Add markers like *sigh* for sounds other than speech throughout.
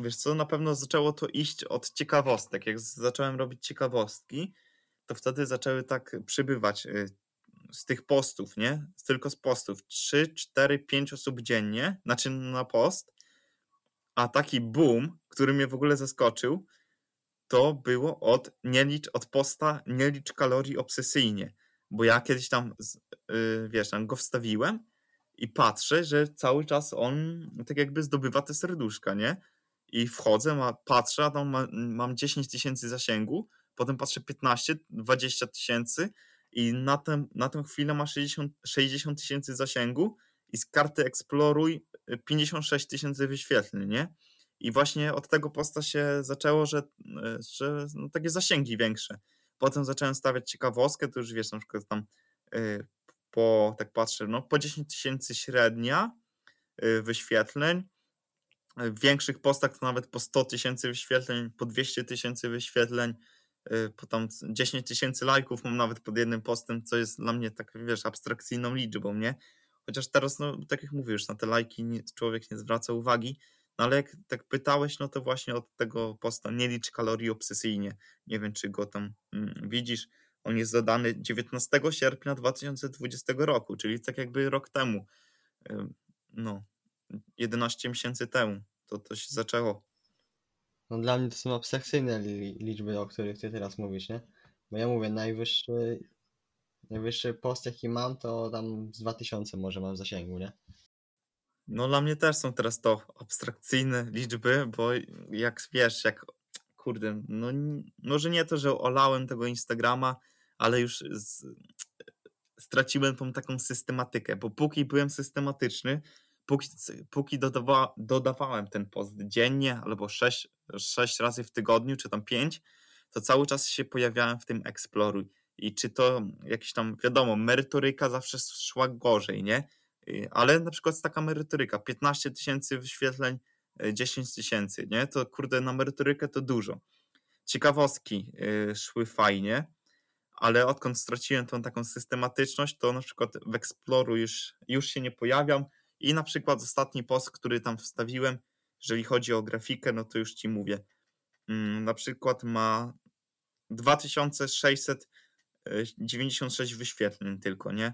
wiesz co, na pewno zaczęło to iść od ciekawostek. Jak zacząłem robić ciekawostki, to wtedy zaczęły tak przybywać y, z tych postów, nie? Tylko z postów. 3, 4, 5 osób dziennie, znaczy na post. A taki boom, który mnie w ogóle zaskoczył, to było od nie licz, od posta nie licz kalorii obsesyjnie. Bo ja kiedyś tam, yy, wiesz, tam go wstawiłem i patrzę, że cały czas on tak jakby zdobywa te serduszka, nie? I wchodzę, ma, patrzę, a tam ma, mam 10 tysięcy zasięgu, potem patrzę 15, 20 tysięcy i na, tę na tę chwilę ma 60 tysięcy zasięgu i z karty Exploruj 56 tysięcy wyświetleń, nie? I właśnie od tego posta się zaczęło, że, że no, takie zasięgi większe. Potem zacząłem stawiać ciekawostkę, to już wiesz, na przykład tam y, po, tak patrzę, no po 10 tysięcy średnia y, wyświetleń. W większych postach to nawet po 100 tysięcy wyświetleń, po 200 tysięcy wyświetleń, y, po tam 10 tysięcy lajków mam nawet pod jednym postem, co jest dla mnie tak, wiesz, abstrakcyjną liczbą, nie? Chociaż teraz, no, tak jak mówisz, na te lajki człowiek nie zwraca uwagi, no ale jak tak pytałeś, no to właśnie od tego posta nie licz kalorii obsesyjnie. Nie wiem, czy go tam mm, widzisz. On jest zadany 19 sierpnia 2020 roku, czyli tak jakby rok temu. No, 11 miesięcy temu to, to się zaczęło. No dla mnie to są abstrakcyjne liczby, o których ty teraz mówisz, nie? Bo ja mówię, najwyższy, najwyższy post jaki mam, to tam z 2000 może mam w zasięgu, nie? No dla mnie też są teraz to abstrakcyjne liczby, bo jak wiesz, jak kurde, no może nie to, że olałem tego Instagrama, ale już z, straciłem tą taką systematykę, bo póki byłem systematyczny, póki, póki dodawa, dodawałem ten post dziennie albo sześć, sześć razy w tygodniu, czy tam pięć, to cały czas się pojawiałem w tym Exploruj. I czy to jakieś tam, wiadomo, merytoryka zawsze szła gorzej, nie? Y, ale na przykład taka merytoryka, 15 tysięcy wyświetleń, 10 y, tysięcy, nie? To kurde, na merytorykę to dużo. Ciekawostki y, szły fajnie, ale odkąd straciłem tą taką systematyczność, to na przykład w Exploru już, już się nie pojawiam i na przykład ostatni post, który tam wstawiłem, jeżeli chodzi o grafikę, no to już ci mówię. Mm, na przykład ma 2696 wyświetleń tylko, nie?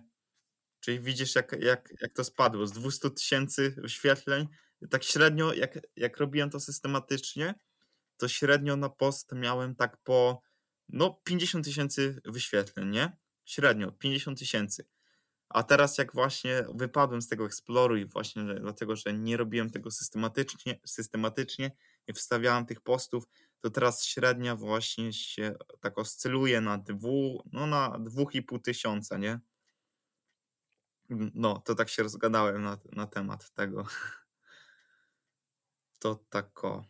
Czyli widzisz, jak, jak, jak to spadło z 200 tysięcy wyświetleń. Tak średnio, jak, jak robiłem to systematycznie, to średnio na post miałem tak po no 50 tysięcy wyświetleń, nie? Średnio 50 tysięcy. A teraz jak właśnie wypadłem z tego Exploru i właśnie dlatego, że nie robiłem tego systematycznie, systematycznie nie wstawiałem tych postów, to teraz średnia właśnie się tak oscyluje na dwu, no na dwóch i pół tysiąca, nie? No, to tak się rozgadałem na, na temat tego. To tako.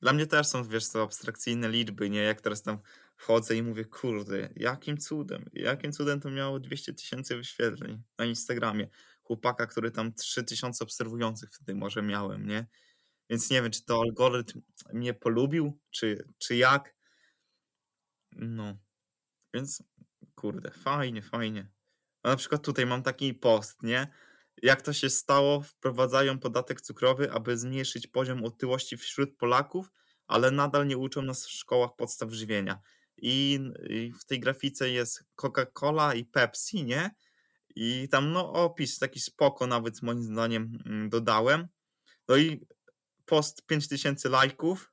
Dla mnie też są, wiesz co, abstrakcyjne liczby, nie? Jak teraz tam wchodzę i mówię, kurde, jakim cudem, jakim cudem to miało 200 tysięcy wyświetleń na Instagramie. Chłopaka, który tam 3000 obserwujących wtedy może miałem, nie? Więc nie wiem, czy to algorytm mnie polubił, czy, czy jak. No. Więc, kurde, fajnie, fajnie. A na przykład tutaj mam taki post, nie? Jak to się stało, wprowadzają podatek cukrowy, aby zmniejszyć poziom otyłości wśród Polaków, ale nadal nie uczą nas w szkołach podstaw żywienia. I, i w tej grafice jest Coca-Cola i Pepsi, nie? I tam no opis taki spoko nawet moim zdaniem mm, dodałem. No i post 5000 lajków,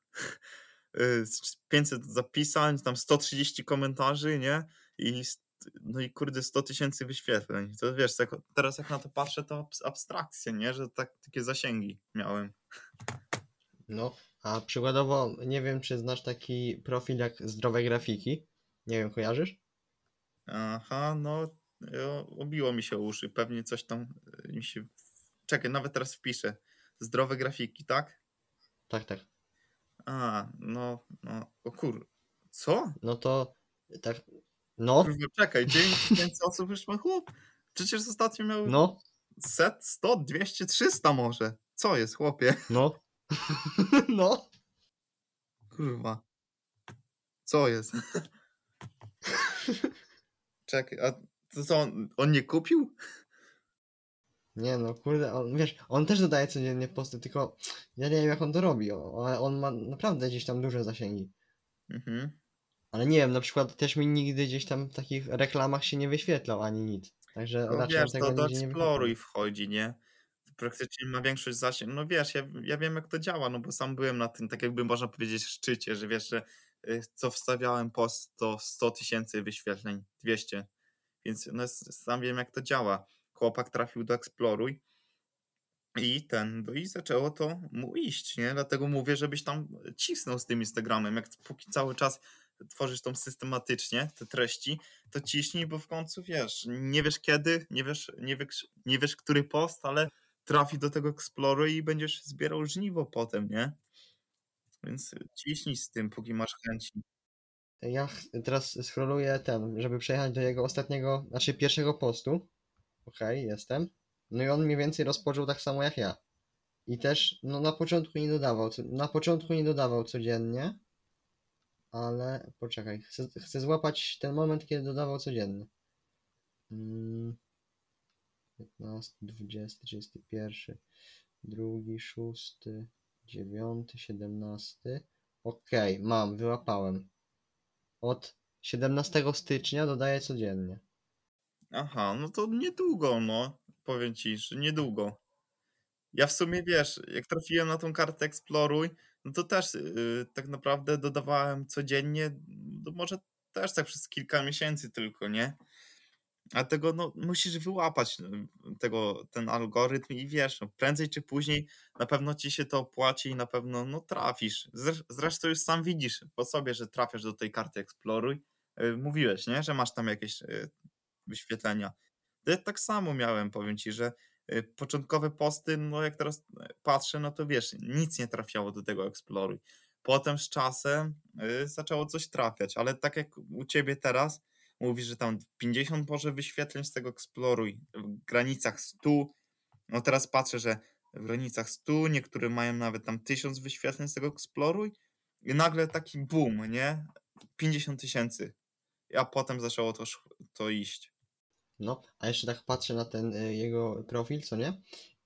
500 *laughs* y, zapisań, tam 130 komentarzy, nie? I no i kurde 100 tysięcy wyświetleń. To wiesz, jak, teraz jak na to patrzę, to abstrakcja, nie? Że tak, takie zasięgi miałem. No, a przykładowo nie wiem, czy znasz taki profil jak zdrowe grafiki. Nie wiem, kojarzysz? Aha, no obiło mi się uszy. Pewnie coś tam e, mi się... Czekaj, nawet teraz wpiszę. Zdrowe grafiki, tak? Tak, tak. A, no, no, o kur... Co? No to tak, no, Kurwa, czekaj, 9 tysięcy *laughs* osób już ma chłop. Przecież ostatnio miał no, set, 100, 200, 300 może. Co jest, chłopie? no, *laughs* no. Kurwa. Co jest? *laughs* Czekaj, a to co, on, on nie kupił? Nie no, kurde, on, wiesz, on też dodaje codziennie posty, tylko ja nie wiem jak on to robi, ale on ma naprawdę gdzieś tam duże zasięgi. Mhm. Ale nie wiem, na przykład też mi nigdy gdzieś tam w takich reklamach się nie wyświetlał ani nic. Także No wiesz, tego to do Exploruj wchodzi, nie? Praktycznie ma większość zasięg. No wiesz, ja, ja wiem jak to działa, no bo sam byłem na tym, tak jakby można powiedzieć, szczycie, że wiesz, że y, co wstawiałem post to 100 tysięcy wyświetleń, 200. Więc no, sam wiem jak to działa. Chłopak trafił do Exploruj i ten, no i zaczęło to mu iść, nie? Dlatego mówię, żebyś tam cisnął z tym Instagramem. Jak póki cały czas tworzysz tą systematycznie, te treści, to ciśnij, bo w końcu wiesz, nie wiesz kiedy, nie wiesz, nie wiesz, nie wiesz który post, ale trafi do tego Exploru i będziesz zbierał żniwo potem, nie? Więc ciśnij z tym, póki masz chęci. Ja teraz scrolluję ten, żeby przejechać do jego ostatniego, znaczy pierwszego postu. Okej, jestem. No i on mniej więcej rozpoczął tak samo jak ja. I też, no na początku nie dodawał, na początku nie dodawał codziennie, ale poczekaj, chcę, chcę złapać ten moment, kiedy dodawał codziennie. Mm, 15, 20, 31, 2, 6, 9, 17. Okej, mam, wyłapałem. Od 17 stycznia dodaję codziennie. Aha, no to niedługo, no. Powiem ci, że niedługo. Ja w sumie wiesz, jak trafiłem na tą kartę Exploruj, no to też yy, tak naprawdę dodawałem codziennie, no może też tak przez kilka miesięcy tylko, nie? A tego no, musisz wyłapać y, tego, ten algorytm i wiesz, no, prędzej czy później na pewno ci się to opłaci i na pewno no, trafisz. Zresz- Zresztą już sam widzisz po sobie, że trafiasz do tej karty Exploruj. Y, Mówiłeś, nie? Że masz tam jakieś y, wyświetlenia. Ja tak samo miałem, powiem ci, że początkowe posty, no jak teraz patrzę, no to wiesz, nic nie trafiało do tego Exploruj. Potem z czasem zaczęło coś trafiać, ale tak jak u ciebie teraz, mówisz, że tam 50 może wyświetleń z tego Exploruj, w granicach 100, no teraz patrzę, że w granicach 100, niektóre mają nawet tam 1000 wyświetleń z tego Exploruj i nagle taki boom, nie? 50 tysięcy. A potem zaczęło to, to iść. No, a jeszcze tak patrzę na ten y, jego profil, co nie?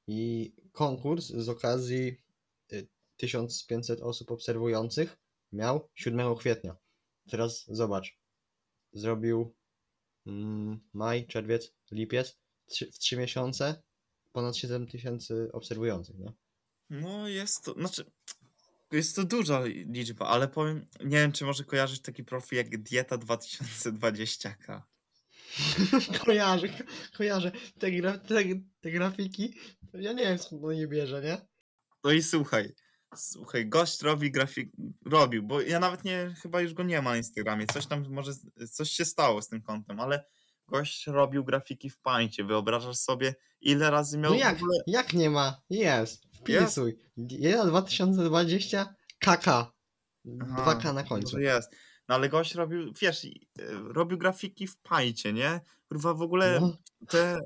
I konkurs z okazji y, 1500 osób obserwujących miał 7 kwietnia. Teraz zobacz. Zrobił mm, maj, czerwiec, lipiec. Trzy, w 3 miesiące ponad 7000 obserwujących, nie? No jest to, znaczy jest to duża liczba, ale powiem, nie wiem czy może kojarzysz taki profil jak Dieta 2020k. *laughs* kojarzę, ko- kojarzę. Te, gra, te, te grafiki, ja nie wiem skąd on je bierze, nie? No i słuchaj, słuchaj, gość robi grafik, robił, bo ja nawet nie, chyba już go nie ma na Instagramie, coś tam może, coś się stało z tym kontem, ale gość robił grafiki w pańcie, wyobrażasz sobie ile razy miał No jak, ogóle... jak nie ma? Jest. Wpisuj. Dieta 2020 KK. 2K na końcu. Jest. No ale gość robił, wiesz, e, robił grafiki w pańcie, nie? Kurwa, w ogóle No. te,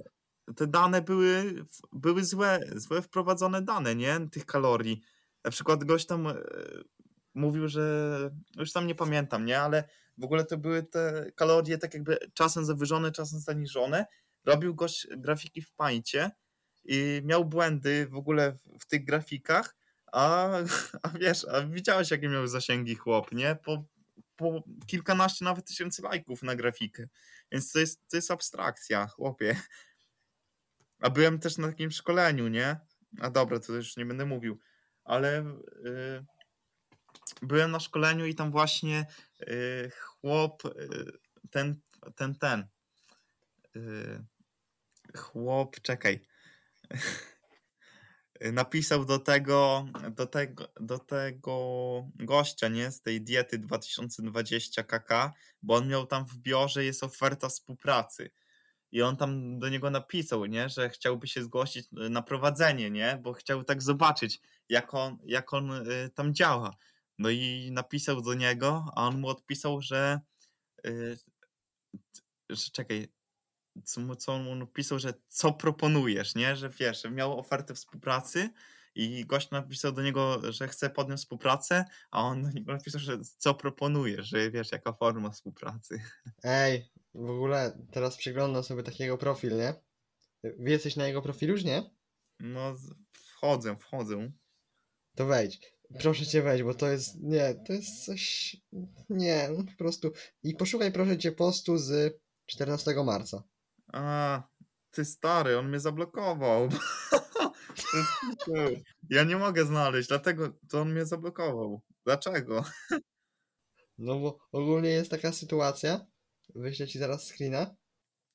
te dane były, były złe, złe wprowadzone dane, nie? Tych kalorii. Na przykład gość tam e, mówił, że już tam nie pamiętam, nie? Ale w ogóle to były te kalorie tak jakby czasem zawyżone, czasem zaniżone. Robił gość grafiki w pańcie i miał błędy w ogóle w tych grafikach, a, *laughs* a wiesz, a widziałeś jakie miał zasięgi chłop, nie? Po, po kilkanaście nawet tysięcy lajków na grafikę. Więc to jest, to jest abstrakcja, chłopie. A byłem też na takim szkoleniu, nie? A dobra, to już nie będę mówił, ale y, byłem na szkoleniu i tam właśnie y, chłop, y, ten, ten, ten, chłop, czekaj, *laughs* napisał do tego, do tego, do tego gościa, nie, z tej diety 2020 KK, bo on miał tam w biurze, jest oferta współpracy. I on tam do niego napisał, nie, że chciałby się zgłosić na prowadzenie, nie, bo chciał tak zobaczyć, jak on, jak on y, tam działa. No i napisał do niego, a on mu odpisał, że, y, że czekaj, co, mu- co on mu napisał, że co proponujesz, nie? Że wiesz, że miał ofertę współpracy i gość napisał do niego, że chce podjąć współpracę, a on do niego napisał, że co proponujesz, że wiesz, jaka forma współpracy. Ej, w ogóle teraz przeglądam sobie takiego profil, nie? Wy jesteś na jego profilu, już nie? No, wchodzę, wchodzę. To wejdź. Proszę cię wejdź, bo to jest. Nie, to jest coś. Nie, no po prostu. I poszukaj proszę cię postu z 14 marca. A, ty stary, on mnie zablokował. *laughs* Ja nie mogę znaleźć, dlatego to on mnie zablokował. Dlaczego? No bo ogólnie jest taka sytuacja. Wyślę ci zaraz screena.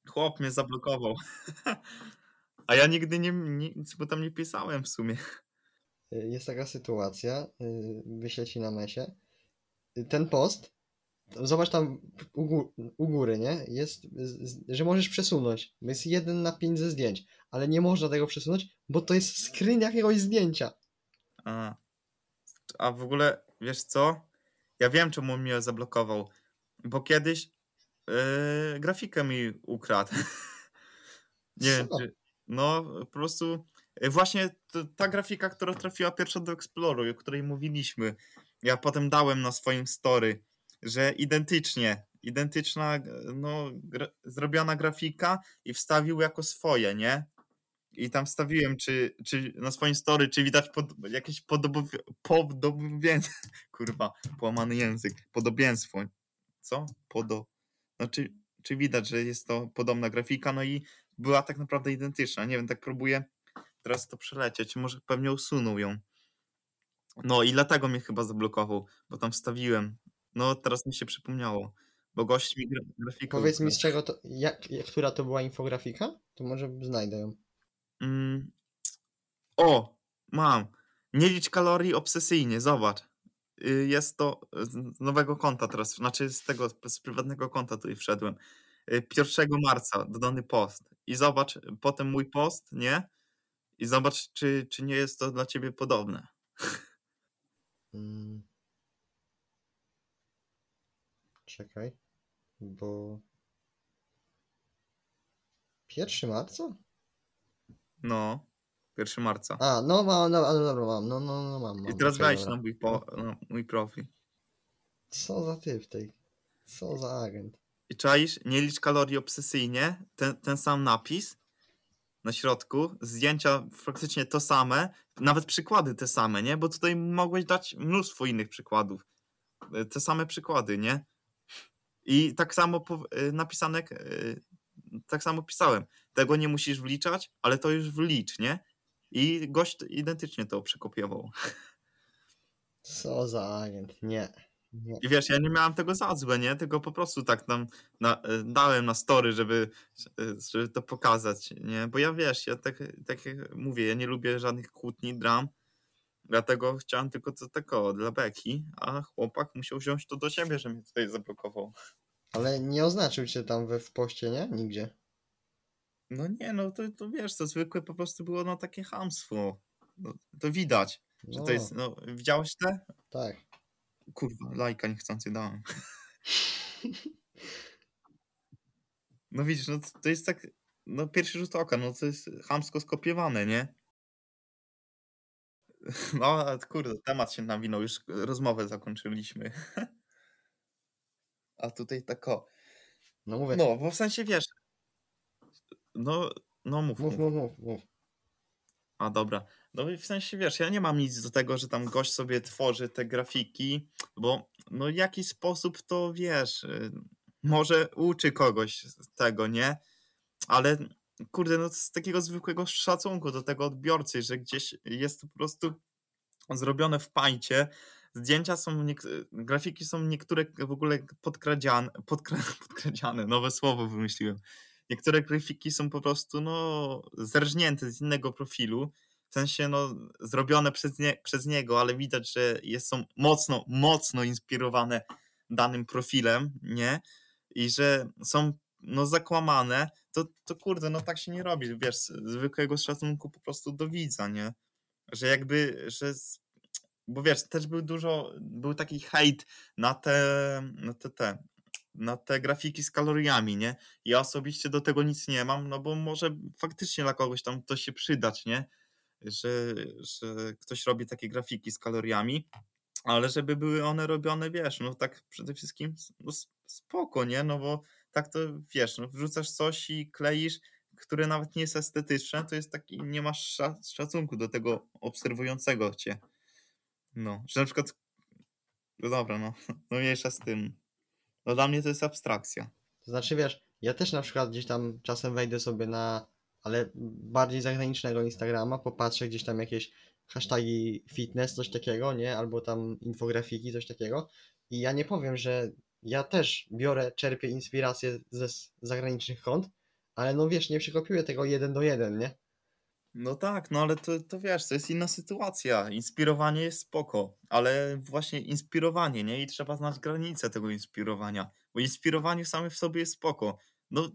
Chłop mnie zablokował. *laughs* A ja nigdy nie, nic mu tam nie pisałem w sumie. Y, Jest taka sytuacja. y, Wyślę ci na mesie. Y, Ten post. Zobacz tam u, gó- u góry, nie? Jest, że możesz przesunąć. Jest jeden na 5 ze zdjęć, ale nie można tego przesunąć, bo to jest screen jakiegoś zdjęcia. A, a w ogóle, wiesz co? Ja wiem, czemu mnie zablokował. Bo kiedyś yy, grafikę mi ukradł. *laughs* Nie wiem, czy... No, po prostu... yy, Właśnie ta grafika, która trafiła pierwsza do Exploru, o której mówiliśmy. Ja potem dałem na swoim story, że identycznie, identyczna, no, gra, zrobiona grafika i wstawił jako swoje, nie? I tam wstawiłem, czy, czy na swoim story, czy widać pod, jakieś podobieństwo. *laughs* Kurwa, połamany język. Podobieństwo. Co? Podo. No, czy, czy widać, że jest to podobna grafika, no i była tak naprawdę identyczna. Nie wiem, tak próbuję teraz to przelecieć. Może pewnie usunął ją. No i dlatego mnie chyba zablokował, bo tam wstawiłem. No teraz mi się przypomniało, bo gość mi gra, grafikę Powiedz mi z czego to. Jak, która to była infografika? To może znajdę ją. Mm. O, mam. Nie licz kalorii obsesyjnie, zobacz. Y, Jest to z nowego konta teraz, znaczy z tego, z prywatnego konta tutaj wszedłem. Y, 1 marca dodany post. I zobacz y, potem mój post, nie? I zobacz, czy, czy nie jest to dla ciebie podobne. Mm. Czekaj, bo. 1 marca? No, 1 marca. A, no mam, no, no, dobra, mam, no, no, no mam. I mam, teraz okej, wejdź na mój, po, na mój profil. Co za typ tej? Co za agent? I czaisz, nie licz kalorii obsesyjnie, ten, ten sam napis na środku, zdjęcia faktycznie to same, nawet przykłady te same, nie? Bo tutaj mogłeś dać mnóstwo innych przykładów. Y, Te same przykłady, nie? I tak samo y, napisane, y, tak samo pisałem. Tego nie musisz wliczać, ale to już wlicz, nie? I gość identycznie to przekopiował. *laughs* Co za agent? Nie. Nie. I wiesz, ja nie miałem tego za złe, nie? Tylko po prostu tak tam na, e, dałem na story, żeby, e, żeby to pokazać, nie? Bo ja wiesz, ja tak, tak jak mówię, ja nie lubię żadnych kłótni, dram, dlatego chciałem tylko to tylko dla beki, a chłopak musiał wziąć to do siebie, że mnie tutaj zablokował. Ale nie oznaczył cię tam we w poście, nie? Nigdzie. No nie, no to, to wiesz, to zwykłe po prostu było no takie hamstwo. No, to widać, że No, to jest, no widziałeś te? tak. Kurwa, lajka niechcący dałem. *laughs* No widzisz, no to- jest tak, no pierwszy rzut oka, no to jest chamsko skopiowane, nie? *laughs* No, kurde, temat się nawinął, już rozmowę zakończyliśmy. *laughs* A tutaj tak o. No mówię. No, bo w sensie wiesz, no, no Mów, mów. mów, mów, mów. A dobra. No w sensie wiesz, ja nie mam nic do tego, że tam gość sobie tworzy te grafiki, bo no w jakiś sposób to wiesz, y, może uczy kogoś tego, nie? Ale kurde, no z takiego zwykłego szacunku do tego odbiorcy, że gdzieś jest to po prostu zrobione w pańcie. Zdjęcia są, grafiki są niektóre w ogóle podkradziane, podkra, *laughs* podkradziane, nowe słowo wymyśliłem. Niektóre grafiki są po prostu no, zerżnięte z innego profilu, w sensie no, zrobione przez, nie, przez niego, ale widać, że jest, są mocno, mocno inspirowane danym profilem, nie? I że są no, zakłamane, to, to kurde, no tak się nie robi, wiesz, zwykłego szacunku po prostu do widza, nie? Że jakby, że z, bo wiesz, też był dużo, był taki hejt na te, na te, te, na te grafiki z kaloriami, nie? Ja osobiście do tego nic nie mam, no bo może faktycznie dla kogoś tam to się przydać, nie? Że, że ktoś robi takie grafiki z kaloriami, ale żeby były one robione, wiesz, no tak przede wszystkim no spoko, nie? No bo tak to wiesz, no wrzucasz coś i kleisz, które nawet nie jest estetyczne, to jest taki, nie masz sza- szacunku do tego obserwującego cię. No, że na przykład, no dobra, no, *laughs* no mniejsza z tym. No dla mnie to jest abstrakcja. To znaczy, wiesz, ja też na przykład gdzieś tam czasem wejdę sobie na, ale bardziej zagranicznego Instagrama, popatrzę gdzieś tam jakieś hasztagi fitness, coś takiego, nie? Albo tam infografiki, coś takiego. I ja nie powiem, że ja też biorę, czerpię inspirację ze zagranicznych kont, ale no wiesz, nie przekopiuję tego jeden do jeden, nie? No tak, no ale to, to wiesz, to jest inna sytuacja. Inspirowanie jest spoko, ale właśnie inspirowanie, nie? I trzeba znać granice tego inspirowania, bo inspirowanie same w sobie jest spoko. No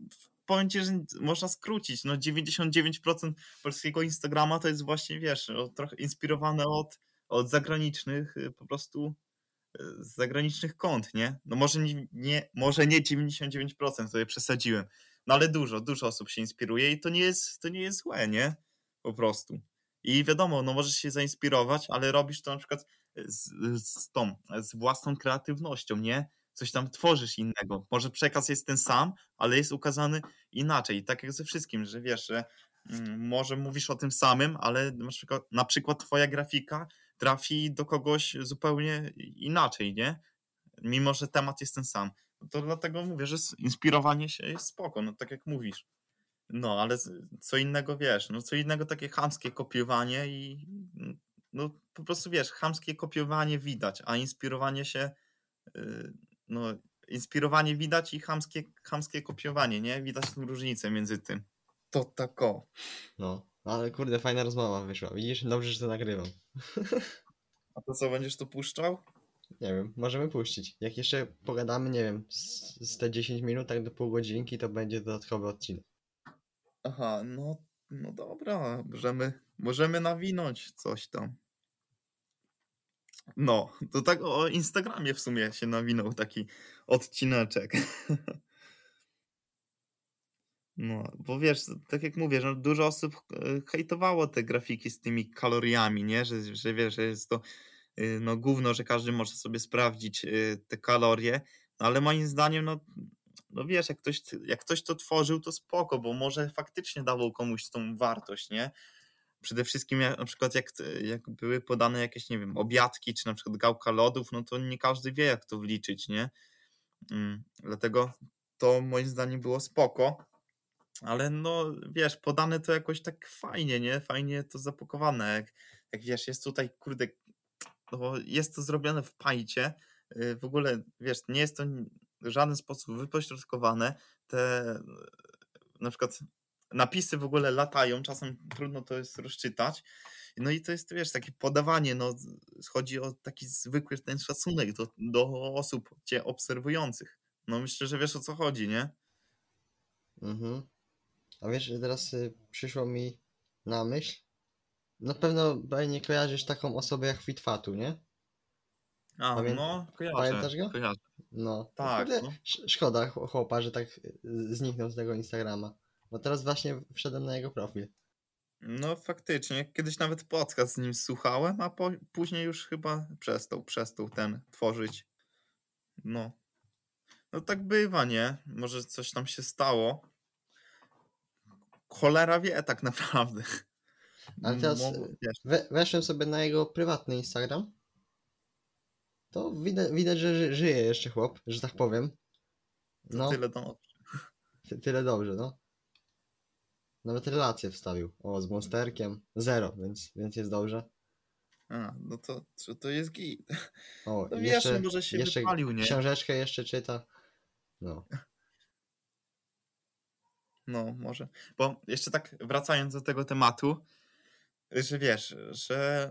powiem ci, że można skrócić, no 99% polskiego Instagrama to jest właśnie, wiesz, trochę inspirowane od, od zagranicznych y, po prostu y, z zagranicznych kont, nie? No może nie, nie, może nie 99%, sobie przesadziłem, no ale dużo, dużo osób się inspiruje i to nie jest, to nie jest złe, nie? po prostu. I wiadomo, no możesz się zainspirować, ale robisz to na przykład z, z tą, z własną kreatywnością, nie? Coś tam tworzysz innego. Może przekaz jest ten sam, ale jest ukazany inaczej. Tak jak ze wszystkim, że wiesz, że mm, może mówisz o tym samym, ale na przykład, na przykład twoja grafika trafi do kogoś zupełnie inaczej, nie? Mimo, że temat jest ten sam. No To dlatego mówię, że inspirowanie się jest spoko, no tak jak mówisz. No, ale co innego wiesz, no co innego takie chamskie kopiowanie i no po prostu wiesz, chamskie kopiowanie widać, a inspirowanie się, y, no inspirowanie widać i chamskie, chamskie kopiowanie, nie? Widać tą różnicę między tym. To tako. No, ale kurde, fajna rozmowa wyszła. Widzisz, dobrze, że to nagrywam. A to co, będziesz to puszczał? Nie wiem, możemy puścić. Jak jeszcze pogadamy, nie wiem, z, z te 10 minut, tak do pół godzinki, to będzie dodatkowy odcinek. Aha, no, no dobra, możemy, możemy nawinąć coś tam. No, to tak o Instagramie w sumie się nawinął taki odcineczek. *laughs* No, bo wiesz, tak jak mówię, że dużo osób e, hejtowało te grafiki z tymi kaloriami, nie? Że, że wiesz, że jest to y, no gówno, że każdy może sobie sprawdzić y, te kalorie, no, ale moim zdaniem, no, no wiesz, jak ktoś, jak ktoś to tworzył, to spoko, bo może faktycznie dawał komuś tą wartość, nie? Przede wszystkim jak, na przykład jak, jak były podane jakieś, nie wiem, obiadki, czy na przykład gałka lodów, no to nie każdy wie, jak to wliczyć, nie? Mm, dlatego to moim zdaniem było spoko, ale no wiesz, podane to jakoś tak fajnie, nie? Fajnie to zapakowane, jak, jak wiesz, jest tutaj, kurde, no jest to zrobione w pajcie, y, w ogóle, wiesz, nie jest to w żaden sposób wypośrodkowane, te na przykład napisy w ogóle latają, czasem trudno to jest rozczytać, no i to jest, wiesz, takie podawanie, no chodzi o taki zwykły ten szacunek do, do osób cię obserwujących. No myślę, że wiesz o co chodzi, nie? Mhm. A wiesz, teraz y, przyszło mi na myśl. Na pewno pewnie kojarzysz taką osobę jak Fitfatu, nie? A, Pamię- no, kojarzę, pamiętasz go? kojarzę. No. Tak, no. sz- Szkoda ch- chłopa, że tak y, zniknął z tego Instagrama. Bo teraz właśnie wszedłem na jego profil. No faktycznie, kiedyś nawet podcast z nim słuchałem, a po, później już chyba przestał, przestał ten tworzyć. No. No tak bywa, nie? Może coś tam się stało. Cholera wie tak naprawdę. Ale teraz, wiesz, We, weszłem sobie na jego prywatny Instagram. To widać, widać że ży, żyje jeszcze chłop, że tak powiem. to No, tyle do... ty, tyle dobrze, no. Nawet relację wstawił. O, z Monsterkiem. Zero, więc, więc jest dobrze. A, no to, to, jest git. O, No wiesz, jeszcze, może się jeszcze wypalił, nie? książeczkę jeszcze czyta. No. No, może. Bo jeszcze tak wracając do tego tematu, że wiesz, że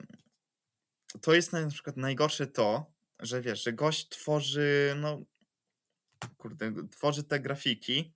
to jest na przykład najgorsze to, że wiesz, że gość tworzy, no kurde, tworzy te grafiki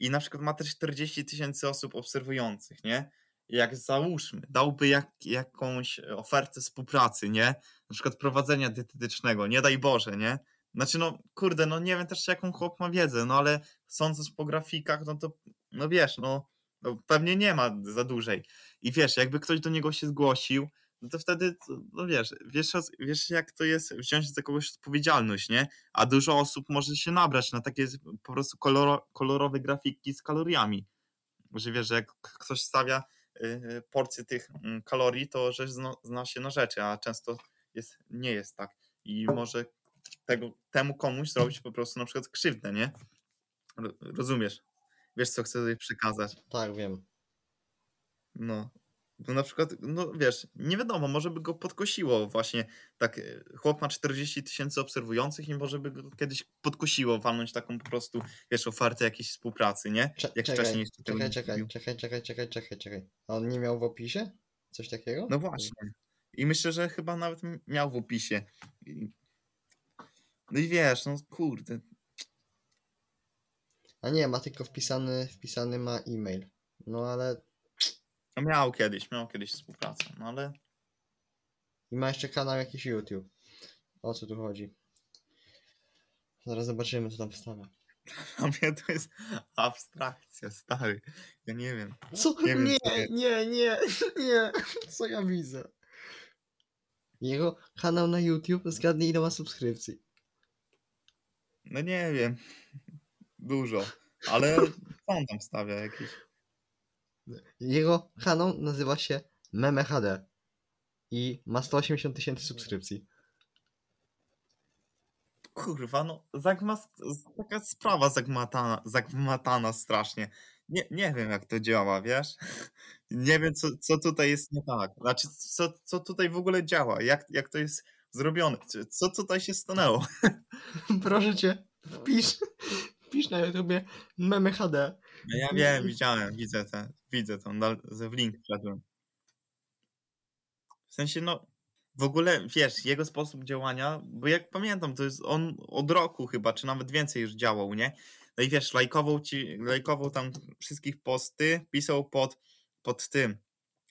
i na przykład ma też 40 tysięcy osób obserwujących, nie? Jak załóżmy, dałby jak, jakąś ofertę współpracy, nie? Na przykład prowadzenia dietetycznego, nie daj Boże, nie? Znaczy, no kurde, no nie wiem też jaką chłop ma wiedzę, no ale sądząc po grafikach, no to, no wiesz, no, no pewnie nie ma za dłużej. I wiesz, jakby ktoś do niego się zgłosił, no to wtedy, no wiesz, wiesz, wiesz jak to jest wziąć za kogoś odpowiedzialność, nie? A dużo osób może się nabrać na takie po prostu koloro, kolorowe grafiki z kaloriami. że wiesz, że jak ktoś stawia y, porcję tych mm, kalorii, to że zna, zna się na rzeczy, a często jest, nie jest tak. I może tego, temu komuś zrobić po prostu na przykład krzywdę, nie? Ro- Rozumiesz? Wiesz, co chcę tutaj przekazać. Tak, wiem. No. Bo na przykład, no wiesz, nie wiadomo, może by go podkosiło właśnie tak, e, chłop ma 40 tysięcy obserwujących i może by go kiedyś podkosiło walnąć taką po prostu, wiesz, ofertę jakiejś współpracy, nie? Cze- Jak czekaj, wcześniej jeszcze tego czekaj, czekaj, czekaj, czekaj, czekaj, czekaj, czekaj. A on nie miał w opisie? Coś takiego? No właśnie. I myślę, że chyba nawet miał w opisie. No i wiesz, no kurde, A nie, ma tylko wpisany, wpisany ma e-mail. No ale no miał kiedyś, miał kiedyś współpracę, no ale i ma jeszcze kanał jakiś YouTube. O co tu chodzi? Zaraz zobaczymy, co tam wstawia. dla *laughs* mnie to jest abstrakcja, stary. Ja nie wiem. Co? Nie wiem, Nie, co jest. nie, nie, *laughs* nie. Co ja widzę? Jego kanał na YouTube, zgadnij ile ma subskrypcji. No nie wiem. Dużo. Ale co on tam stawia jakieś? Jego kanał nazywa się Meme HD i ma 180 tysięcy subskrypcji. Kurwa, no zagmas... taka sprawa zagmatana, zagmatana strasznie. Nie, nie wiem jak to działa, wiesz? *laughs* Nie wiem co, co tutaj jest nie tak. Znaczy co, co tutaj w ogóle działa, jak, jak to jest zrobione, Co- co tutaj się stanęło. *laughs* Proszę cię, wpisz, wpisz na YouTubie Meme HD. No ja wiem, widziałem, widzę ten, widzę to, w link wszedłem. W sensie, no, w ogóle, wiesz, jego sposób działania, bo jak pamiętam, to jest on od roku chyba, czy nawet więcej już działał, nie? No i wiesz, lajkował ci, lajkował tam wszystkich posty, pisał pod, pod tym,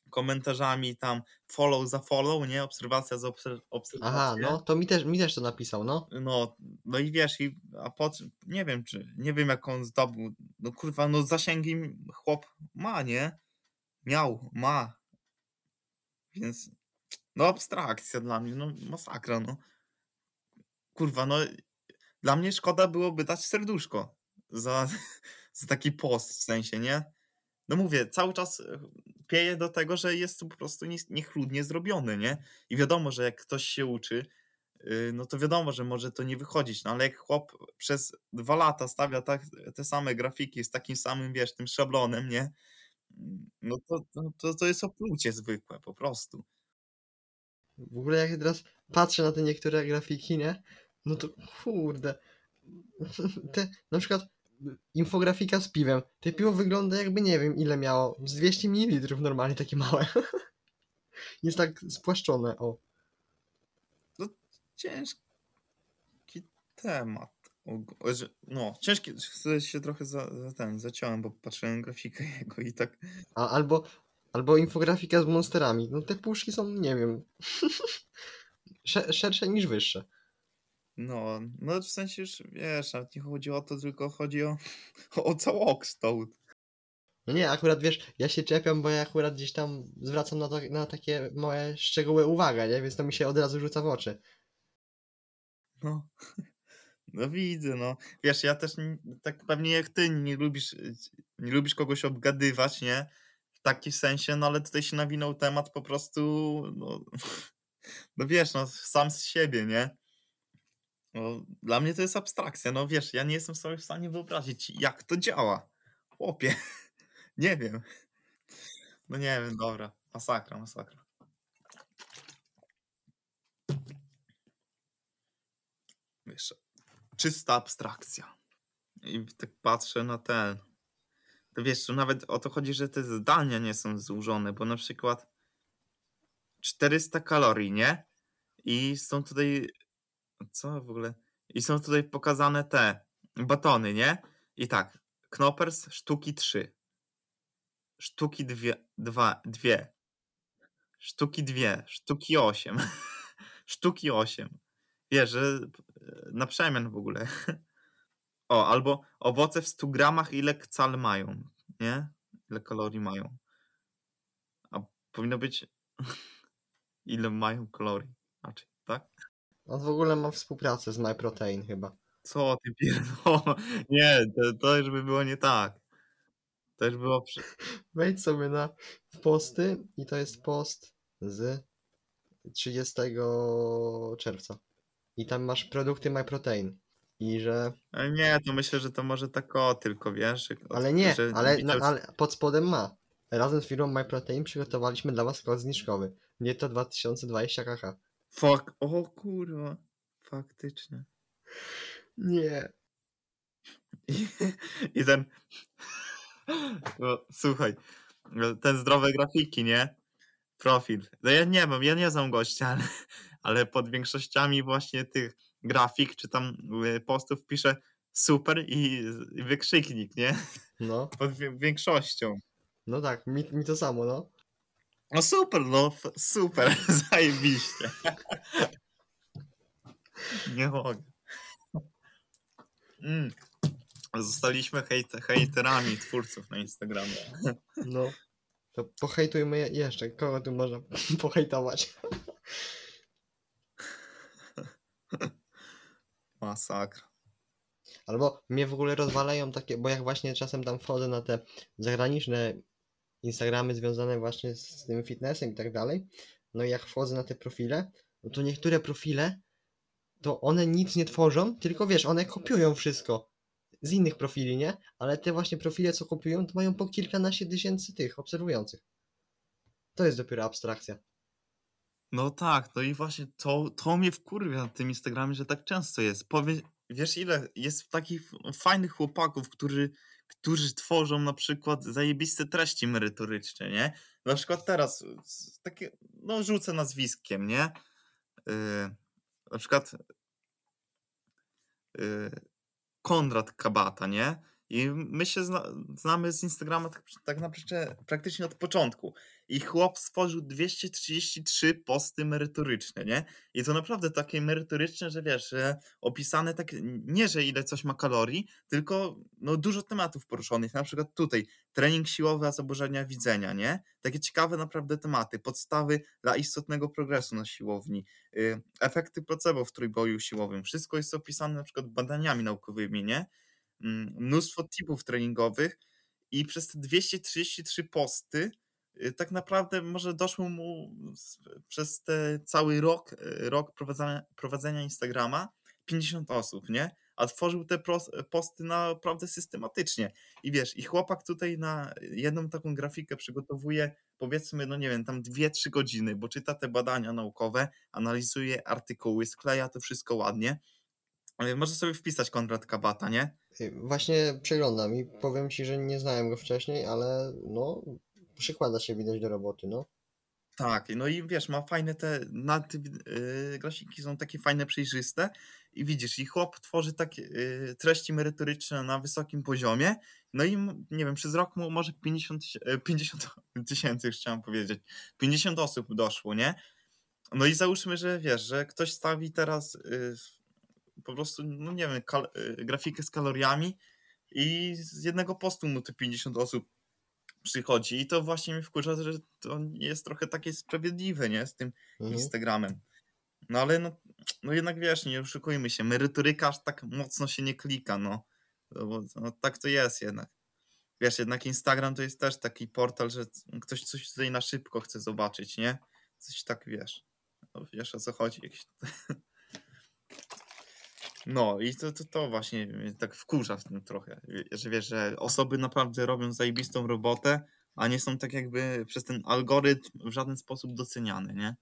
komentarzami tam follow za follow, nie? Obserwacja za obser- obserwację. Aha, no to mi też, mi też to napisał, no. No, no i wiesz, i, a po, nie wiem, czy, nie wiem jak on zdobył, no kurwa, no zasięgi chłop ma, nie? Miał, ma. Więc, no abstrakcja dla mnie, no masakra, no. Kurwa, no dla mnie szkoda byłoby dać serduszko za, *laughs* za taki post w sensie, nie? No mówię, cały czas e, pieje do tego, że jest to po prostu nie- niechludnie zrobione, nie? I wiadomo, że jak ktoś się uczy, yy, no to wiadomo, że może to nie wychodzić, no ale jak chłop przez dwa lata stawia tak, te same grafiki z takim samym, wiesz, tym szablonem, nie? No to, to, to, to jest oplucie zwykłe, po prostu. W ogóle jak teraz patrzę na te niektóre grafiki, nie? No to kurde. *laughs* Te, na przykład infografika z piwem. Te piwo wygląda jakby nie wiem ile miało. Z 200 ml normalnie takie małe. *laughs* Jest tak spłaszczone, o. Ciężki temat. No, ciężki, się trochę za, za ten, zaciąłem, bo patrzyłem na grafikę *laughs* jego i tak, A, albo, albo infografika z monsterami. No te puszki są, nie wiem, *laughs* sze- szersze niż wyższe. No, no w sensie już, wiesz, nawet nie chodzi o to, tylko chodzi o, *laughs* o całokształt. No nie, akurat wiesz, ja się czepiam, bo ja akurat gdzieś tam zwracam na, to, na takie małe szczegóły uwagę, nie? Więc to mi się od razu rzuca w oczy. No. *laughs* No widzę, no. Wiesz, ja też nie- tak pewnie jak ty nie lubisz, nie lubisz kogoś obgadywać, nie? W takim sensie, no ale tutaj się nawinął temat po prostu, no, *laughs* no wiesz, no sam z siebie, nie? No, dla mnie to jest abstrakcja, no wiesz, ja nie jestem sobie w stanie wyobrazić, jak to działa. Chłopie, *laughs* nie wiem. No nie wiem, dobra, masakra, masakra. Wiesz, czysta abstrakcja. I tak patrzę na ten. To wiesz, tu nawet o to chodzi, że te zdania nie są złożone, bo na przykład 400 kalorii, nie? I są tutaj. Co w ogóle? I są tutaj pokazane te batony, nie? I tak. Knoppers sztuki 3. Sztuki 2. Dwa, dwie. Sztuki 2. Sztuki 8. *laughs* sztuki 8. Wiesz, że e, na przemian w ogóle. *laughs* O, albo owoce w 100 gramach ile cal mają, nie? Ile kalorii mają. A powinno być *laughs* ile mają kalorii. Tak? On w ogóle ma współpracę z MyProtein chyba. Co ty pierdolę? *laughs* Nie, to, to już by było nie tak. To już było przy... *laughs* Wejdź sobie na posty i to jest post z 30 czerwca. I tam masz produkty MyProtein. I że. Ale nie, to myślę, że to może tak o tylko, wiesz? że- Ale nie, że ale, no, ale pod spodem ma. Razem z firmą MyProtein przygotowaliśmy dla was kod zniżkowy. Nie to 2020 kh. Fuck, o kurwa, faktycznie. Nie. I, i ten... No, słuchaj, no, ten zdrowe grafiki, nie? Profil. No ja nie wiem, ja nie znam gościa, ale, ale pod większościami właśnie tych grafik czy tam y, postów pisze super i, i wykrzyknik, nie? No, Pod większością. no tak, mi, mi to samo, no. No super, no super, *laughs* zajebiście. Nie mogę. Mm. Zostaliśmy hejt, hejterami twórców na Instagramie. No. To pohejtujmy je- jeszcze. Kogo tu można *laughs* pohejtować? Masakra. Albo mnie w ogóle rozwalają takie, bo jak właśnie czasem tam wchodzę na te zagraniczne Instagramy związane właśnie z tym fitnessem i tak dalej, no i jak wchodzę na te profile, no to niektóre profile, to one nic nie tworzą, tylko wiesz, one kopiują wszystko z innych profili, nie? Ale te właśnie profile, co kopiują, to mają po kilkanaście tysięcy tych obserwujących. To jest dopiero abstrakcja. No tak, no i właśnie to, to mnie wkurwia na tym Instagramie, że tak często jest. Powie, wiesz ile jest takich fajnych chłopaków, którzy, którzy tworzą na przykład zajebiste treści merytoryczne, nie? Na przykład teraz takie, no rzucę nazwiskiem, nie? Yy, na przykład yy, Konrad Kabata, nie? I my się zna, znamy z Instagrama tak, tak naprawdę praktycznie od początku. I chłop stworzył 233 posty merytoryczne, nie? I to naprawdę takie merytoryczne, że wiesz, że opisane tak, nie że ile coś ma kalorii, tylko no, dużo tematów poruszonych. Na przykład tutaj trening siłowy, a zaburzenia widzenia, nie? Takie ciekawe naprawdę tematy. Podstawy dla istotnego progresu na siłowni. y, Efekty placebo w trójboju siłowym. Wszystko jest opisane na przykład badaniami naukowymi, nie? Mm, Mnóstwo tipów treningowych i przez te 233 posty y, tak naprawdę może doszło mu przez te cały rok, y, rok prowadzenia, prowadzenia Instagrama 50 osób, nie? A tworzył te posty naprawdę systematycznie. I wiesz, i chłopak tutaj na jedną taką grafikę przygotowuje powiedzmy, no nie wiem, tam 2-3 godziny, bo czyta te badania naukowe, analizuje artykuły, skleja to wszystko ładnie. Ale Może sobie wpisać Konrad Kabata, nie? Właśnie przeglądam i powiem ci, że nie znałem go wcześniej, ale no, przykłada się widać do roboty, no. Tak, no i wiesz, ma fajne te, na te yy, grafiki są takie fajne, przejrzyste i widzisz, i chłop tworzy takie yy, treści merytoryczne na wysokim poziomie, no i nie wiem, przez rok mu może 50 tyś- yy, 50 tysięcy, już chciałem powiedzieć, 50 osób doszło, nie? No i załóżmy, że wiesz, że ktoś stawi teraz yy, po prostu, no nie wiem, yy, grafikę z kaloriami i z jednego postu mu te 50 osób przychodzi i to właśnie mnie wkurza, że to jest trochę takie sprawiedliwe, nie, z tym Mhm. Instagramem. No ale no, no jednak wiesz, nie oszukujmy się, merytoryka aż tak mocno się nie klika, no. No, bo, no tak to jest jednak. Wiesz, jednak Instagram to jest też taki portal, że ktoś coś tutaj na szybko chce zobaczyć, nie? Coś tak, wiesz. No, wiesz o co chodzi. Jakieś... *laughs* No i to, to, to właśnie tak wkurza w tym trochę, że wiesz, że osoby naprawdę robią zajebistą robotę, a nie są tak jakby przez ten algorytm w żaden sposób doceniane, nie?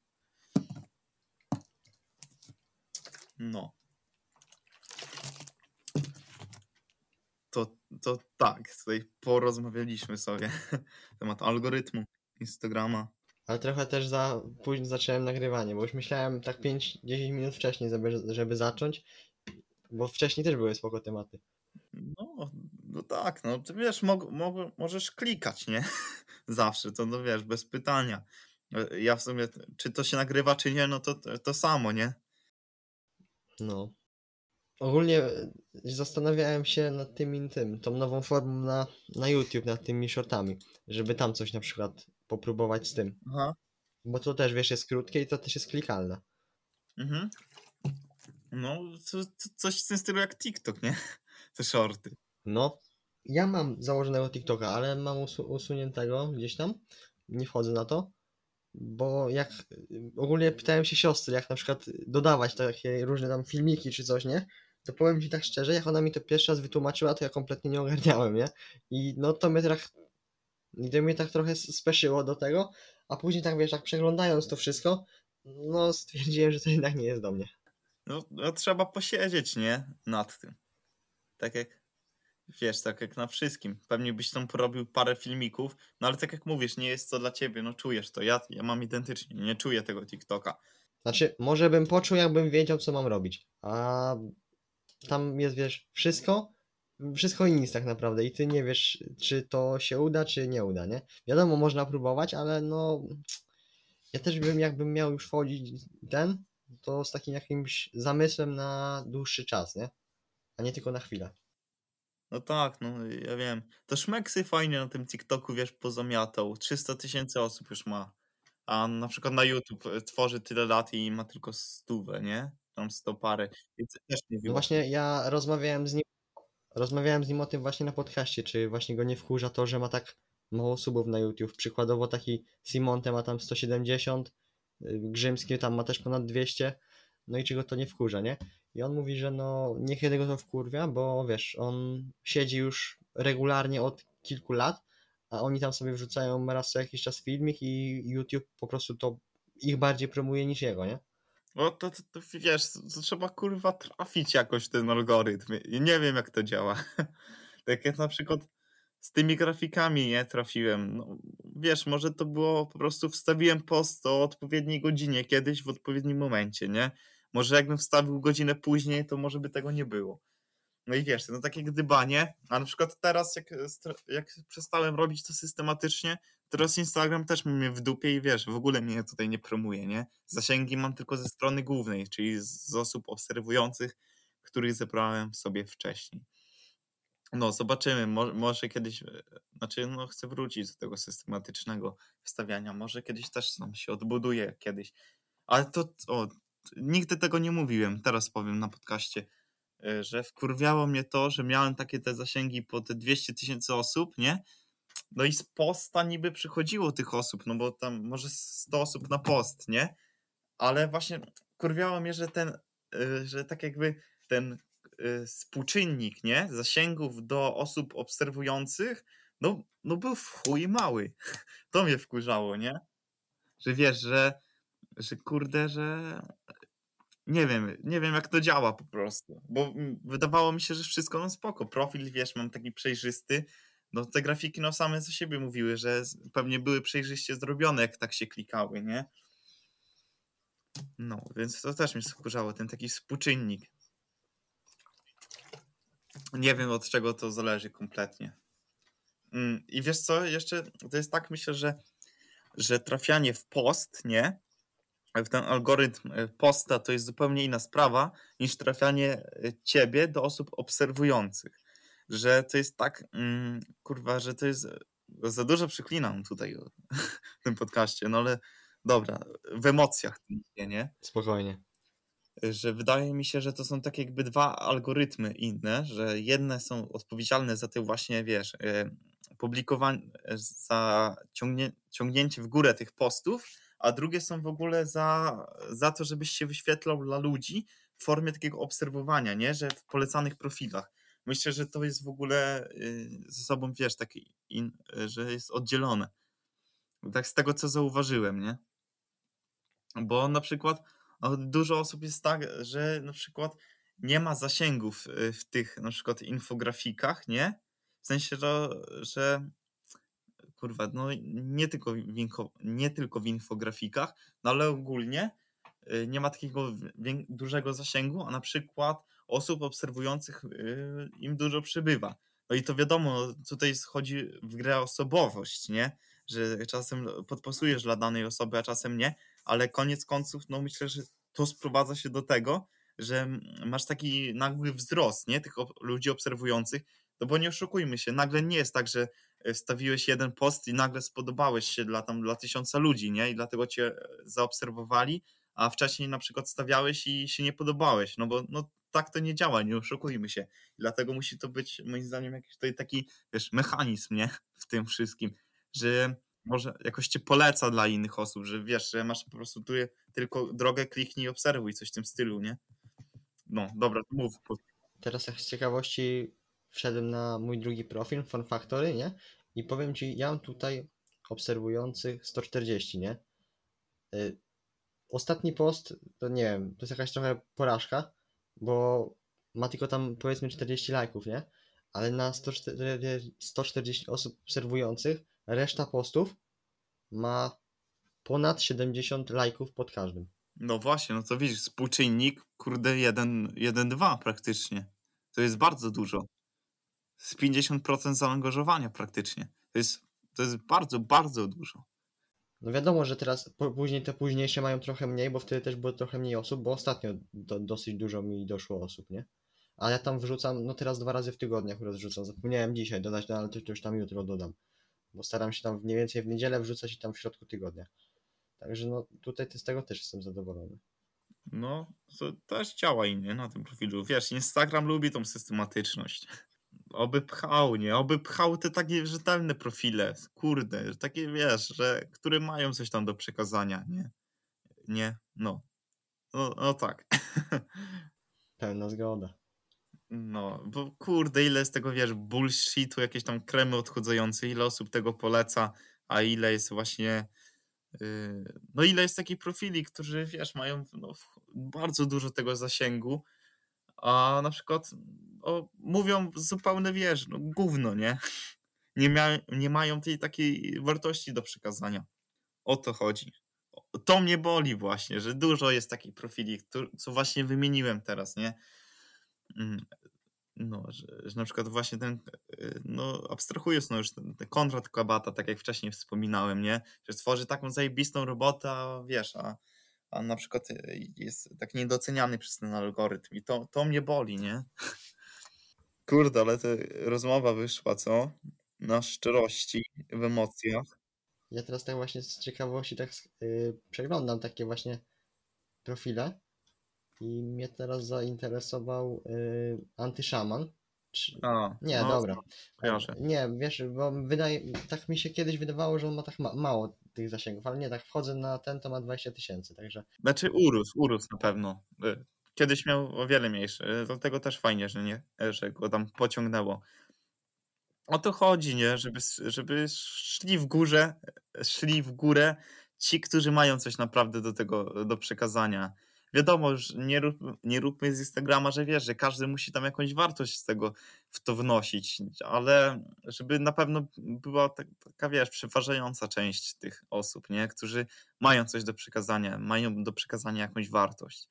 No. To, to tak, tutaj porozmawialiśmy sobie na temat algorytmu Instagrama. Ale trochę też za późno zacząłem nagrywanie, bo już myślałem tak 5-10 minut wcześniej, żeby, żeby zacząć, bo wcześniej też były spoko tematy. No, no tak, no to wiesz, mog, mog, możesz klikać, nie? *laughs* Zawsze, to no wiesz, bez pytania. Ja w sumie, czy to się nagrywa, czy nie, no to, to, to samo, nie? No. Ogólnie e, zastanawiałem się nad tym i tym, tą nową formą na, na YouTube, nad tymi shortami, żeby tam coś na przykład popróbować z tym. Aha. Bo to też, wiesz, jest krótkie i to też jest klikalne. Mhm. No, to, to coś w tym stylu jak TikTok, nie? *laughs* Te shorty. No, ja mam założonego TikToka, ale mam usu usuniętego gdzieś tam. Nie wchodzę na to. Bo jak ogólnie pytałem się siostry, jak na przykład dodawać takie różne tam filmiki czy coś, nie? To powiem ci tak szczerze, jak ona mi to pierwszy raz wytłumaczyła, to ja kompletnie nie ogarniałem, nie? I no to mnie tak, to mnie tak trochę speszyło do tego, a później tak wiesz, tak przeglądając to wszystko, no stwierdziłem, że to jednak nie jest do mnie. No, no trzeba posiedzieć, nie? Nad tym. Tak jak, wiesz, tak jak na wszystkim. Pewnie byś tam porobił parę filmików, no ale tak jak mówisz, nie jest to dla ciebie, no czujesz to. Ja, ja mam identycznie, nie czuję tego TikToka. Znaczy, może bym poczuł, jakbym wiedział, co mam robić. A tam jest, wiesz, wszystko, wszystko i nic tak naprawdę. I ty nie wiesz, czy to się uda, czy nie uda, nie? Wiadomo, można próbować, ale no. Ja też bym, jakbym miał już wchodzić ten, to z takim jakimś zamysłem na dłuższy czas, nie? A nie tylko na chwilę. No tak, no ja wiem. To Szmeksy fajnie na tym TikToku, wiesz, pozamiatał. 300 tysięcy osób już ma. A na przykład na YouTube e, tworzy tyle lat i ma tylko stówę, nie? Tam 100 parę. Więc też nie No właśnie ja rozmawiałem z nim, rozmawiałem z nim o tym właśnie na podcaście, czy właśnie go nie wkurza to, że ma tak mało subów na YouTube. Przykładowo taki Simonte ma tam 170, y, Grzymski tam ma też ponad 200, no i czy go to nie wkurza, nie? I on mówi, że no niekiedy go to wkurwia, bo wiesz, on siedzi już regularnie od kilku lat, a oni tam sobie wrzucają raz co jakiś czas filmik i YouTube po prostu to ich bardziej promuje niż jego, nie? No to, to, to wiesz, to trzeba kurwa trafić jakoś ten algorytm. I nie wiem jak to działa. *laughs* tak jak na przykład z tymi grafikami nie trafiłem. No, wiesz, może to było po prostu wstawiłem post o odpowiedniej godzinie kiedyś w odpowiednim momencie, nie? Może jakbym wstawił godzinę później, to może by tego nie było. No i wiesz, no takie gdybanie, a na przykład teraz jak, jak przestałem robić to systematycznie, teraz Instagram też mnie w dupie i wiesz, w ogóle mnie tutaj nie promuje, nie? Zasięgi mam tylko ze strony głównej, czyli z osób obserwujących, których zebrałem sobie wcześniej. No, zobaczymy, może, może kiedyś, e, znaczy no chcę wrócić do tego systematycznego wstawiania, może kiedyś też tam się odbuduje kiedyś, ale to, o, nigdy tego nie mówiłem, teraz powiem na podcaście, e, że wkurwiało mnie to, że miałem takie te zasięgi po te 200 tysięcy osób, nie? No i z posta niby przychodziło tych osób, no bo tam może 100 osób na post, nie? Ale właśnie kurwiało mnie, że ten, e, że tak jakby ten współczynnik, nie? Zasięgów do osób obserwujących, no, no był w chuj mały. *laughs* To mnie wkurzało, nie? Że wiesz, że, że kurde, że nie wiem, nie wiem jak to działa po prostu, bo wydawało mi się, że wszystko no spoko, profil wiesz, mam taki przejrzysty, no te grafiki no same za siebie mówiły, że pewnie były przejrzyście zrobione, jak tak się klikały, nie? No, więc to też mnie wkurzało, ten taki współczynnik. Nie wiem od czego to zależy kompletnie. Mm, I wiesz co, jeszcze to jest tak, myślę, że, że trafianie w post, nie? W ten algorytm e, posta to jest zupełnie inna sprawa niż trafianie e, ciebie do osób obserwujących. Że to jest tak, mm, kurwa, że to jest. e, Za dużo przeklinam tutaj *laughs* w tym podcaście, no ale dobra, w emocjach nie? Spokojnie. Że wydaje mi się, że to są tak jakby dwa algorytmy inne, że jedne są odpowiedzialne za te właśnie, wiesz, e, publikowanie, za ciągnie, ciągnięcie w górę tych postów, a drugie są w ogóle za, za to, żebyś się wyświetlał dla ludzi w formie takiego obserwowania, nie? Że w polecanych profilach. Myślę, że to jest w ogóle y, ze sobą, wiesz, taki, in, że jest oddzielone. Tak z tego, co zauważyłem, nie? Bo na przykład dużo osób jest tak, że na przykład nie ma zasięgów y, w tych na przykład infografikach, nie? W sensie, że, że kurwa, no nie tylko, w nie tylko w infografikach, no ale ogólnie y, nie ma takiego dużego zasięgu, a na przykład osób obserwujących y, im dużo przybywa. No i to wiadomo, tutaj chodzi w grę osobowość, nie? Że czasem podpasujesz dla danej osoby, a czasem nie, ale koniec końców, no myślę, że to sprowadza się do tego, że m- masz taki nagły wzrost, nie? Tych ludzi obserwujących, no bo nie oszukujmy się, nagle nie jest tak, że e, wstawiłeś jeden post i nagle spodobałeś się dla tam dla tysiąca ludzi, nie? I dlatego cię e, zaobserwowali, a wcześniej na przykład stawiałeś i się nie podobałeś, no bo no tak to nie działa, nie oszukujmy się. Dlatego musi to być, moim zdaniem, jakiś tutaj taki, wiesz, mechanizm, nie? W tym wszystkim, że może jakoś cię poleca dla innych osób, że wiesz, że masz po prostu tu tylko drogę kliknij i obserwuj, coś w tym stylu, nie? No, dobra, mów. Teraz tak z ciekawości wszedłem na mój drugi profil, Fun Factory, nie? I powiem ci, ja mam tutaj obserwujących 140, nie? Y, Ostatni post, to nie wiem, to jest jakaś trochę porażka, bo ma tylko tam powiedzmy 40 lajków, nie? Ale na 140, 140 osób obserwujących, reszta postów ma ponad 70 lajków pod każdym. No właśnie, no to widzisz, współczynnik, kurde, 1-2 praktycznie. To jest bardzo dużo. Z 50% zaangażowania praktycznie. To jest, to jest bardzo, bardzo dużo. No wiadomo, że teraz później te późniejsze mają trochę mniej, bo wtedy też było trochę mniej osób, bo ostatnio do, dosyć dużo mi doszło osób, nie? Ale ja tam wrzucam, no teraz dwa razy w tygodniu akurat wrzucam. Zapomniałem dzisiaj dodać, no ale to, to już tam jutro dodam. Bo staram się tam mniej więcej w niedzielę wrzucać i tam w środku tygodnia. Także no tutaj z tego też jestem zadowolony. No, to też działa innie na tym profilu. Wiesz, Instagram lubi tą systematyczność. Oby pchał, nie? Oby pchał te takie rzetelne profile. Kurde, że takie wiesz, że które mają coś tam do przekazania, nie? Nie, no. No, no tak. *laughs* Pełna zgoda. No, bo kurde, ile jest tego, wiesz, bullshitu, jakieś tam kremy odchudzające, ile osób tego poleca, a ile jest właśnie, no ile jest takich profili, którzy, wiesz, mają no, bardzo dużo tego zasięgu, a na przykład o, mówią zupełnie, wiesz, no gówno, nie? *laughs* Nie, mia- nie mają tej takiej wartości do przekazania. O to chodzi. To mnie boli właśnie, że dużo jest takich profili, co właśnie wymieniłem teraz, nie? No, że, że na przykład właśnie ten, y, no abstrahując, no już ten, ten Konrad Kabata, tak jak wcześniej wspominałem, nie? Że stworzy taką zajebistą robotę, a wiesz, a, a na przykład y, jest tak niedoceniany przez ten algorytm i to, to mnie boli, nie? *laughs* Kurde, ale ta rozmowa wyszła, co? Na szczerości, w emocjach. Ja teraz tak właśnie z ciekawości tak yy, przeglądam takie właśnie profile i mnie teraz zainteresował yy, antyszaman. Czy... A, Nie, no, dobra. kojarzę. Nie, wiesz, bo wydaje, tak mi się kiedyś wydawało, że on ma tak ma mało tych zasięgów, ale nie, tak wchodzę na ten, to ma 20 tysięcy, także Znaczy urósł, urósł na pewno. Y, Kiedyś miał o wiele mniejszy. y, Dlatego też fajnie, że nie, że go tam pociągnęło. O to chodzi, nie? Żeby, żeby szli w górze, szli w górę ci, którzy mają coś naprawdę do tego, do przekazania. Wiadomo, już nie, rób, nie róbmy z Instagrama, że wiesz, że każdy musi tam jakąś wartość z tego w to wnosić, ale żeby na pewno była tak- taka, wiesz, przeważająca część tych osób, nie? Którzy mają coś do przekazania, mają do przekazania jakąś wartość.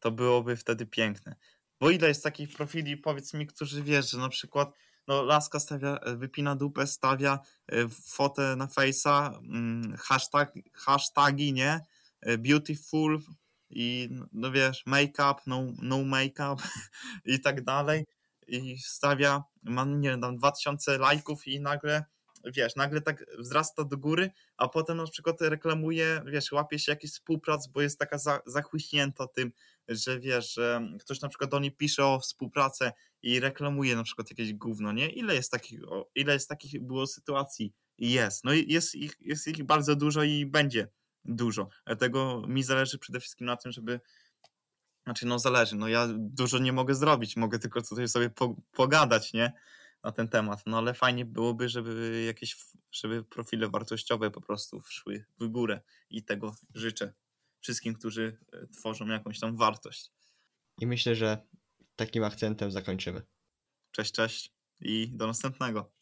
To byłoby wtedy piękne. Bo ile jest takich profili, powiedz mi, którzy wiesz, że na przykład no, laska stawia, wypina dupę, stawia e, fotę na face'a, mm, hashtag, hashtagi, nie? E, Beautiful i no wiesz, make-up, no, no make-up *laughs* i tak dalej. I stawia, ma nie wiem, tam 2000 lajków i nagle, wiesz, nagle tak wzrasta do góry, a potem na przykład reklamuje, wiesz, łapie się jakiś współprac, bo jest taka za, zachłyśnięta tym, że wiesz, że ktoś na przykład do niej pisze o współpracę i reklamuje na przykład jakieś gówno, nie? Ile jest takich, ile jest takich było sytuacji? Jest. No jest ich, jest ich bardzo dużo i będzie dużo. Dlatego mi zależy przede wszystkim na tym, żeby znaczy, no zależy. No ja dużo nie mogę zrobić, mogę tylko tutaj sobie po, pogadać, nie? Na ten temat. No ale fajnie byłoby, żeby jakieś, żeby profile wartościowe po prostu szły w górę i tego życzę wszystkim, którzy e, tworzą jakąś tam wartość. i myślę, że takim akcentem zakończymy. Cześć, cześć i do następnego.